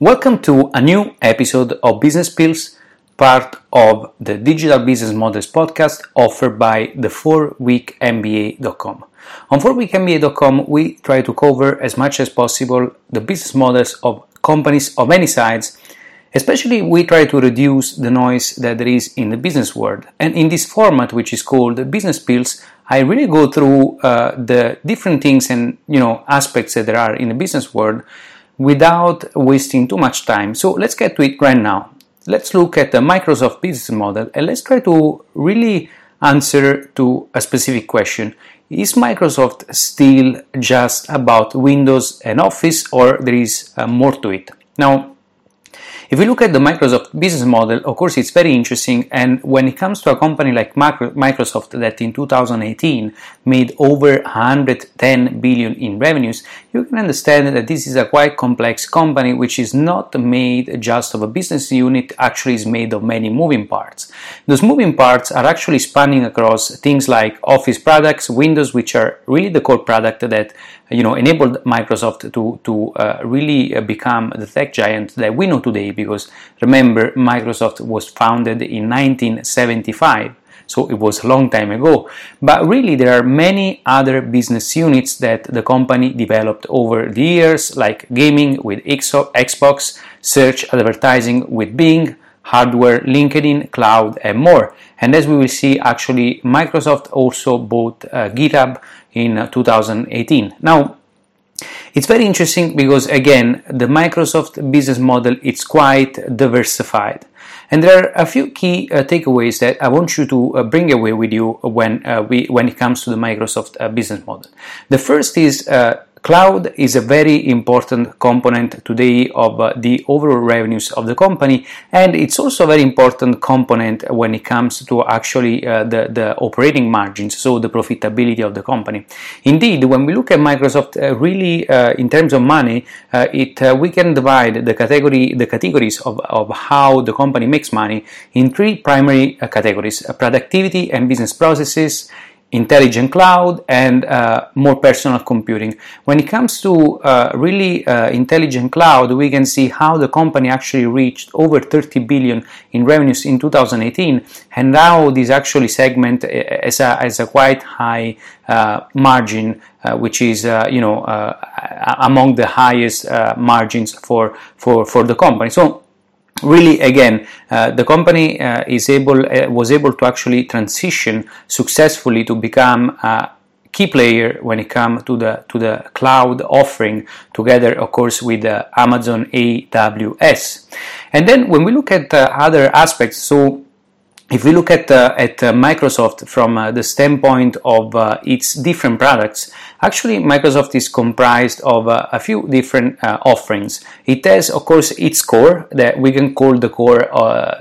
Welcome to a new episode of Business Pills, part of the Digital Business Models podcast offered by the 4weekmba.com. On 4weekmba.com, we try to cover as much as possible the business models of companies of any size. Especially, we try to reduce the noise that there is in the business world. And in this format, which is called Business Pills, I really go through uh, the different things and you know aspects that there are in the business world without wasting too much time. So let's get to it right now. Let's look at the Microsoft business model and let's try to really answer to a specific question. Is Microsoft still just about Windows and Office or there is uh, more to it? Now, if we look at the Microsoft business model, of course, it's very interesting. And when it comes to a company like Microsoft that in 2018 made over 110 billion in revenues, you can understand that this is a quite complex company which is not made just of a business unit, actually is made of many moving parts. Those moving parts are actually spanning across things like Office products, Windows, which are really the core product that you know enabled Microsoft to to uh, really uh, become the tech giant that we know today. Because remember, Microsoft was founded in 1975 so it was a long time ago. But really, there are many other business units that the company developed over the years, like gaming with Xbox, search advertising with Bing, hardware, LinkedIn, cloud, and more. And as we will see, actually, Microsoft also bought uh, GitHub in 2018. Now, it's very interesting because again, the Microsoft business model it's quite diversified. And there are a few key uh, takeaways that I want you to uh, bring away with you when uh, we when it comes to the Microsoft uh, business model. The first is uh, Cloud is a very important component today of uh, the overall revenues of the company, and it's also a very important component when it comes to actually uh, the, the operating margins, so the profitability of the company. Indeed, when we look at Microsoft, uh, really uh, in terms of money, uh, it uh, we can divide the category the categories of, of how the company makes money in three primary categories: productivity and business processes intelligent cloud and uh, more personal computing. When it comes to uh, really uh, intelligent cloud, we can see how the company actually reached over 30 billion in revenues in 2018, and now this actually segment has a, has a quite high uh, margin, uh, which is uh, you know among the highest margins for, for for the company. So really again uh, the company uh, is able uh, was able to actually transition successfully to become a key player when it comes to the to the cloud offering together of course with Amazon AWS and then when we look at other aspects so if we look at uh, at uh, Microsoft from uh, the standpoint of uh, its different products, actually Microsoft is comprised of uh, a few different uh, offerings. It has, of course, its core that we can call the core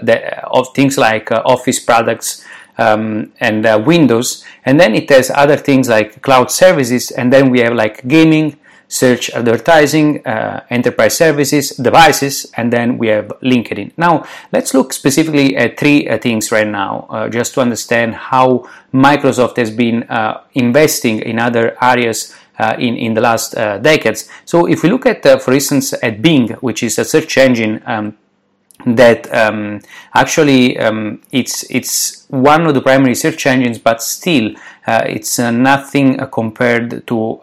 that, of things like Office products. Um, and Windows, and then it has other things like cloud services, and then we have like gaming, search advertising, uh, enterprise services, devices, and then we have LinkedIn. Now, let's look specifically at three uh, things right now, uh, just to understand how Microsoft has been uh, investing in other areas. Uh, in, in the last uh, decades. So, if we look at, for instance, at Bing, which is a search engine um, that um, actually um, it's it's one of the primary search engines, but still uh, it's uh, nothing compared to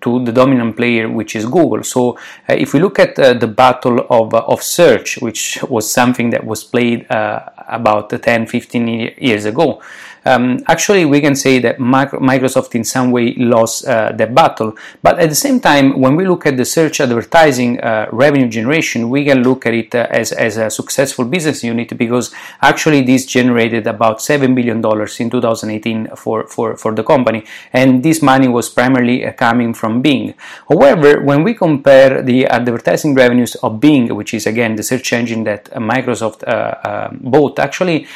to the dominant player, which is Google. So, uh, if we look at uh, the battle of, uh, of search, which was something that was played about 10 15 years ago, um, actually we can say that Microsoft in some way lost uh, the battle. But at the same time, when we look at the search advertising uh, revenue generation, we can look at it uh, as, as a successful business unit because actually this generated about $7 billion in 2018 for, for, for the company. And this money was primarily uh, coming from Bing. However, when we compare the advertising revenues of Bing, which is again the search engine that Microsoft uh, um, bought, actually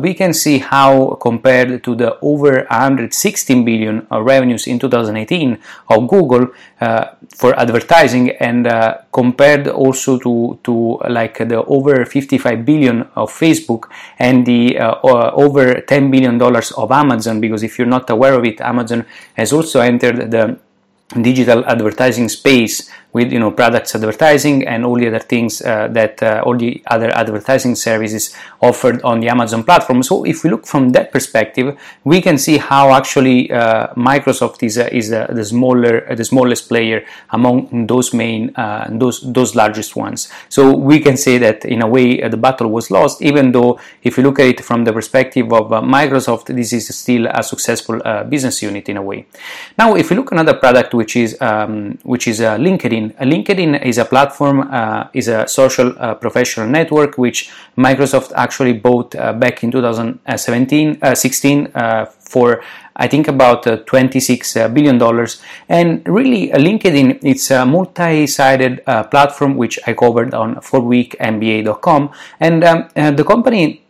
we can see how compared compared to the over 116 billion revenues in 2018 of Google uh, for advertising, and uh, compared also to to like the over 55 billion of Facebook and the uh, over 10 billion dollars of Amazon. Because if you're not aware of it, Amazon has also entered the digital advertising space with you know products advertising and all the other things uh, that uh, all the other advertising services offered on the Amazon platform. So if we look from that perspective, we can see how actually uh, Microsoft is is the smaller the smallest player among those main those those largest ones. So we can say that in a way the battle was lost, even though if you look at it from the perspective of Microsoft, this is still a successful business unit in a way. Now, if we look another product which is um, which is uh, LinkedIn. Uh, LinkedIn is a platform, uh, is a social uh, professional network which Microsoft actually bought uh, back in 2017, 16 for I think about uh, 26 uh, billion dollars. And really, uh, LinkedIn it's a multi-sided platform which I covered on 4weekmba.com, and um, the company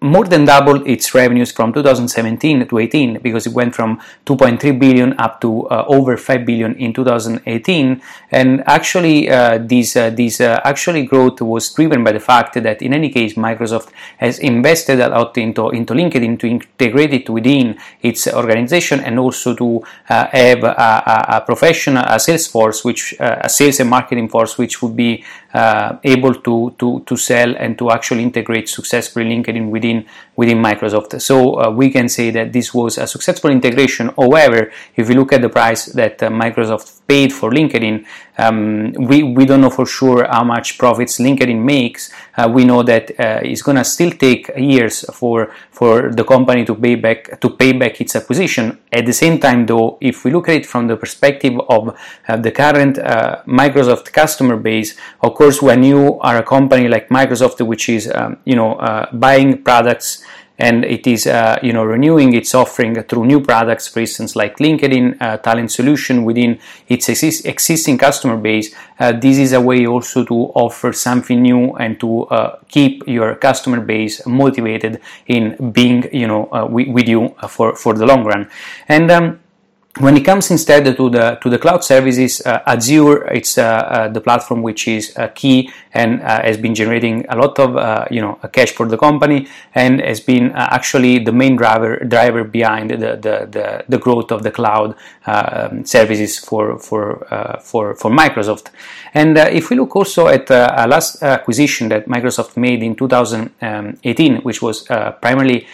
more than doubled its revenues from 2017 to 18 because it went from 2.3 billion up to uh, over 5 billion in 2018 and actually uh, this uh, this uh, actually growth was driven by the fact that in any case Microsoft has invested a lot into into LinkedIn to integrate it within its organization and also to uh, have a, a, professional a sales force which uh, a sales and marketing force which would be Uh, able to, to to sell and to actually integrate successfully LinkedIn within within Microsoft. So uh, we can say that this was a successful integration. However, if we look at the price that uh, Microsoft paid for LinkedIn, um, we, we don't know for sure how much profits LinkedIn makes. Uh, we know that uh, it's gonna still take years for for the company to pay back to pay back its acquisition. At the same time, though, if we look at it from the perspective of uh, the current uh, Microsoft customer base, of course, when you are a company like Microsoft, which is um, you know buying products and it is uh, you know renewing its offering through new products for instance like linkedin uh, talent solution within its exist- existing customer base. Uh, this is a way also to offer something new and to uh, keep your customer base motivated in being you know uh, with, with, you for for the long run. And um, when it comes instead to the to the cloud services, uh, Azure it's uh, uh, the platform which is uh, key and uh, has been generating a lot of uh, you know cash for the company and has been actually the main driver driver behind the the, the, the growth of the cloud um, services for for for for Microsoft. And if we look also at a last acquisition that Microsoft made in 2018, which was primarily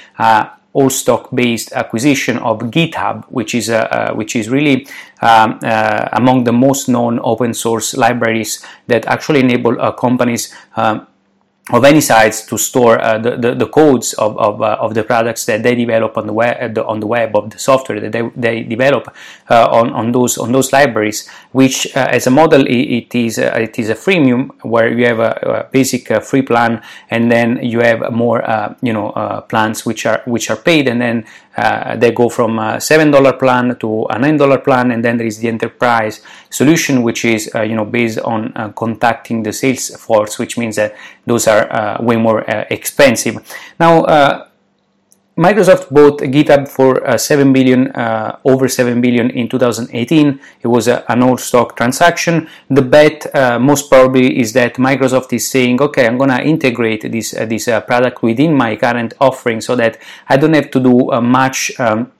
all stock based acquisition of GitHub, which is, uh, uh, which is really um, uh, among the most known open source libraries that actually enable uh, companies um, of any size to store uh, the, the, the, codes of, of, uh, of, the products that they develop on the web on the web of the software that they, they develop uh, on, on those on those libraries which uh, as a model it is uh, it is a freemium where you have a, a basic uh, free plan and then you have more you know plans which are which are paid and then uh, they go from a $7 plan to a $9 plan and then there is the enterprise solution which is uh, you know based on uh, contacting the sales force which means that those are uh, way more uh, expensive. Now uh, Microsoft bought GitHub for uh, 7 billion, uh, over 7 billion in 2018. It was a, an all stock transaction. The bet, uh, most probably, is that Microsoft is saying, okay, I'm gonna integrate this uh, this uh, product within my current offering so that I don't have to do uh, much. Um,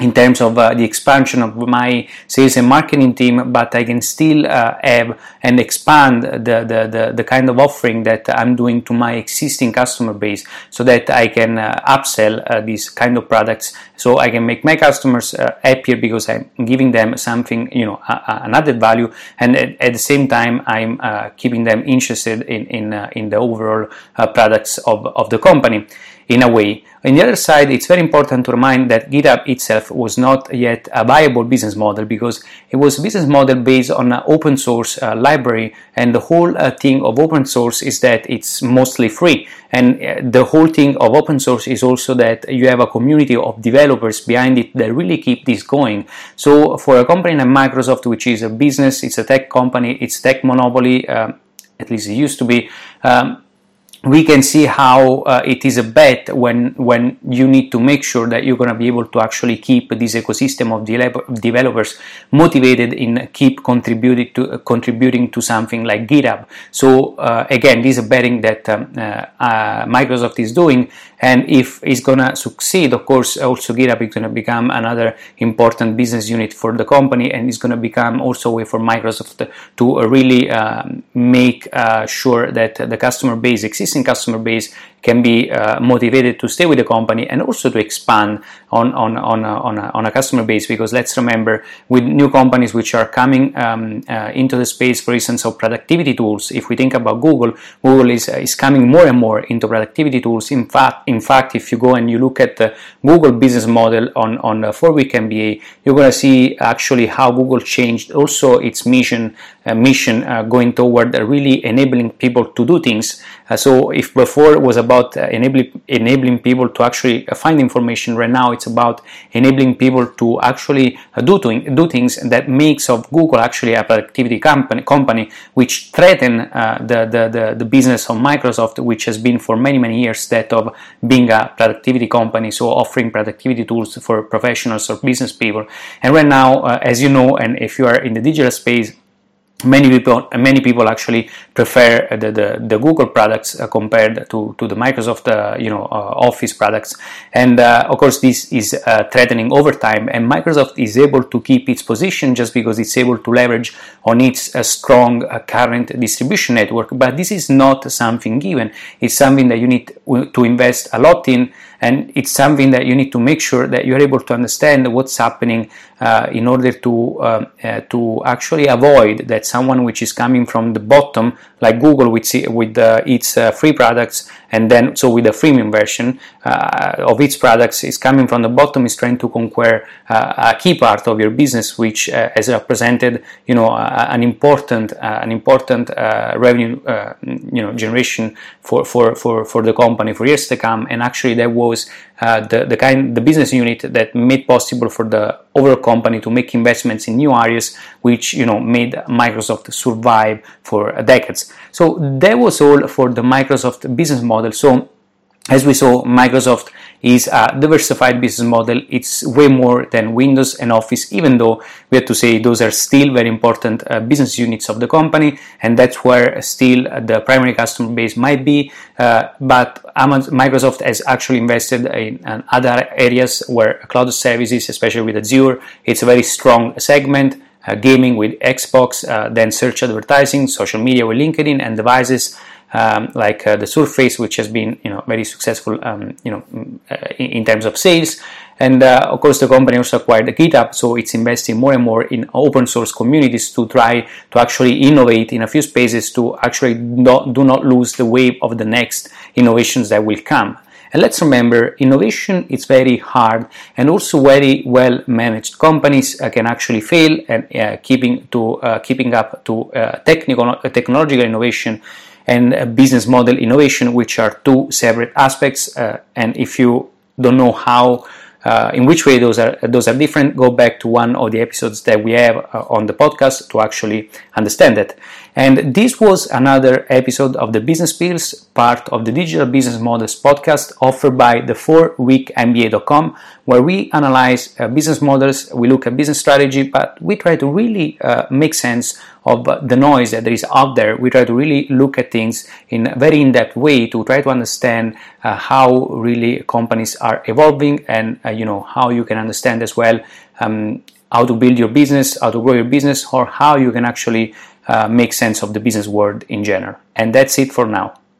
in terms of uh, the expansion of my sales and marketing team, but I can still uh, have and expand the, the, the, the, kind of offering that I'm doing to my existing customer base so that I can uh, upsell uh, these kind of products so I can make my customers uh, happier because I'm giving them something, you know, an added value and at, at, the same time I'm uh, keeping them interested in, in, in the overall products of, of the company in a way. On the other side, it's very important to remind that GitHub itself was not yet a viable business model because it was a business model based on an open source uh, library, and the whole uh, thing of open source is that it's mostly free. And uh, the whole thing of open source is also that you have a community of developers behind it that really keep this going. So, for a company like Microsoft, which is a business, it's a tech company, it's tech monopoly, um, at least it used to be. Um, we can see how uh, it is a bet when when you need to make sure that you're going to be able to actually keep this ecosystem of de- developers motivated in keep contributing to uh, contributing to something like GitHub. So uh, again, this is a betting that um, uh, uh, Microsoft is doing, and if it's going to succeed, of course, also GitHub is going to become another important business unit for the company, and it's going to become also a way for Microsoft to really um, make sure that the customer base exists existing customer base can be uh, motivated to stay with the company and also to expand on, on, on, a, on, a, on a customer base. Because let's remember with new companies which are coming um, uh, into the space for instance of productivity tools if we think about google google is, uh, is coming more and more into productivity tools. In fact in fact if you go and you look at the google business model on on four week mba you're going to see actually how google changed also its mission uh, mission uh, going toward really enabling people to do things. Uh, so if before it was about about uh, enabling enabling people to actually uh, find information. Right now, it's about enabling people to actually uh, do to, do things that makes of Google actually a productivity company company which threaten the, the, the the business of Microsoft, which has been for many many years that of being a productivity company, so offering productivity tools for professionals or business people. And right now, as you know, and if you are in the digital space many people many people actually prefer the, the, the Google products uh, compared to, to the Microsoft uh, you know uh, Office products. And uh, of course this is uh, threatening over time and Microsoft is able to keep its position just because it's able to leverage on its uh, strong current distribution network. But this is not something given. It's something that you need to invest a lot in and it's something that you need to make sure that you're able to understand what's happening uh, in order to uh, uh, to actually avoid that someone which is coming from the bottom like Google with with uh, its uh, free products and then so with the freemium version uh, of its products is coming from the bottom is trying to conquer a key part of your business which has represented you know an important an important revenue you know generation for, for, for, for the company for years to come. And actually that was uh, the, the kind the business unit that made possible for the overall company to make investments in new areas which you know made Microsoft survive for decades. So that was all for the Microsoft business model. So as we saw, Microsoft is a diversified business model. It's way more than Windows and Office, even though we have to say those are still very important uh, business units of the company, and that's where still the primary customer base might be. Uh, but Microsoft has actually invested in, in, other areas where cloud services, especially with Azure, it's a very strong segment. Uh, gaming with Xbox, uh, then search advertising, social media with LinkedIn, and devices um, like uh, the Surface, which has been you know very successful um, you know mm, uh, in, in, terms of sales. And uh, of course, the company also acquired GitHub, so it's investing more and more in open source communities to try to actually innovate in a few spaces to actually not, do not lose the wave of the next innovations that will come. And let's remember, innovation is very hard, and also very well managed companies uh, can actually fail and uh, keeping to uh, keeping up to uh, technical technological innovation and business model innovation, which are two separate aspects. Uh, and if you don't know how uh, in which way those are those are different go back to one of the episodes that we have uh, on the podcast to actually understand it and this was another episode of the business pills part of the digital business models podcast offered by the 4 week mba.com where we analyze uh, business models we look at business strategy but we try to really uh, make sense of the noise that is out there. We try to really look at things in a very in-depth way to try to understand uh, how really companies are evolving and uh, you know how you can understand as well um, how to build your business how to grow your business or how you can actually uh, make sense of the business world in general. And that's it for now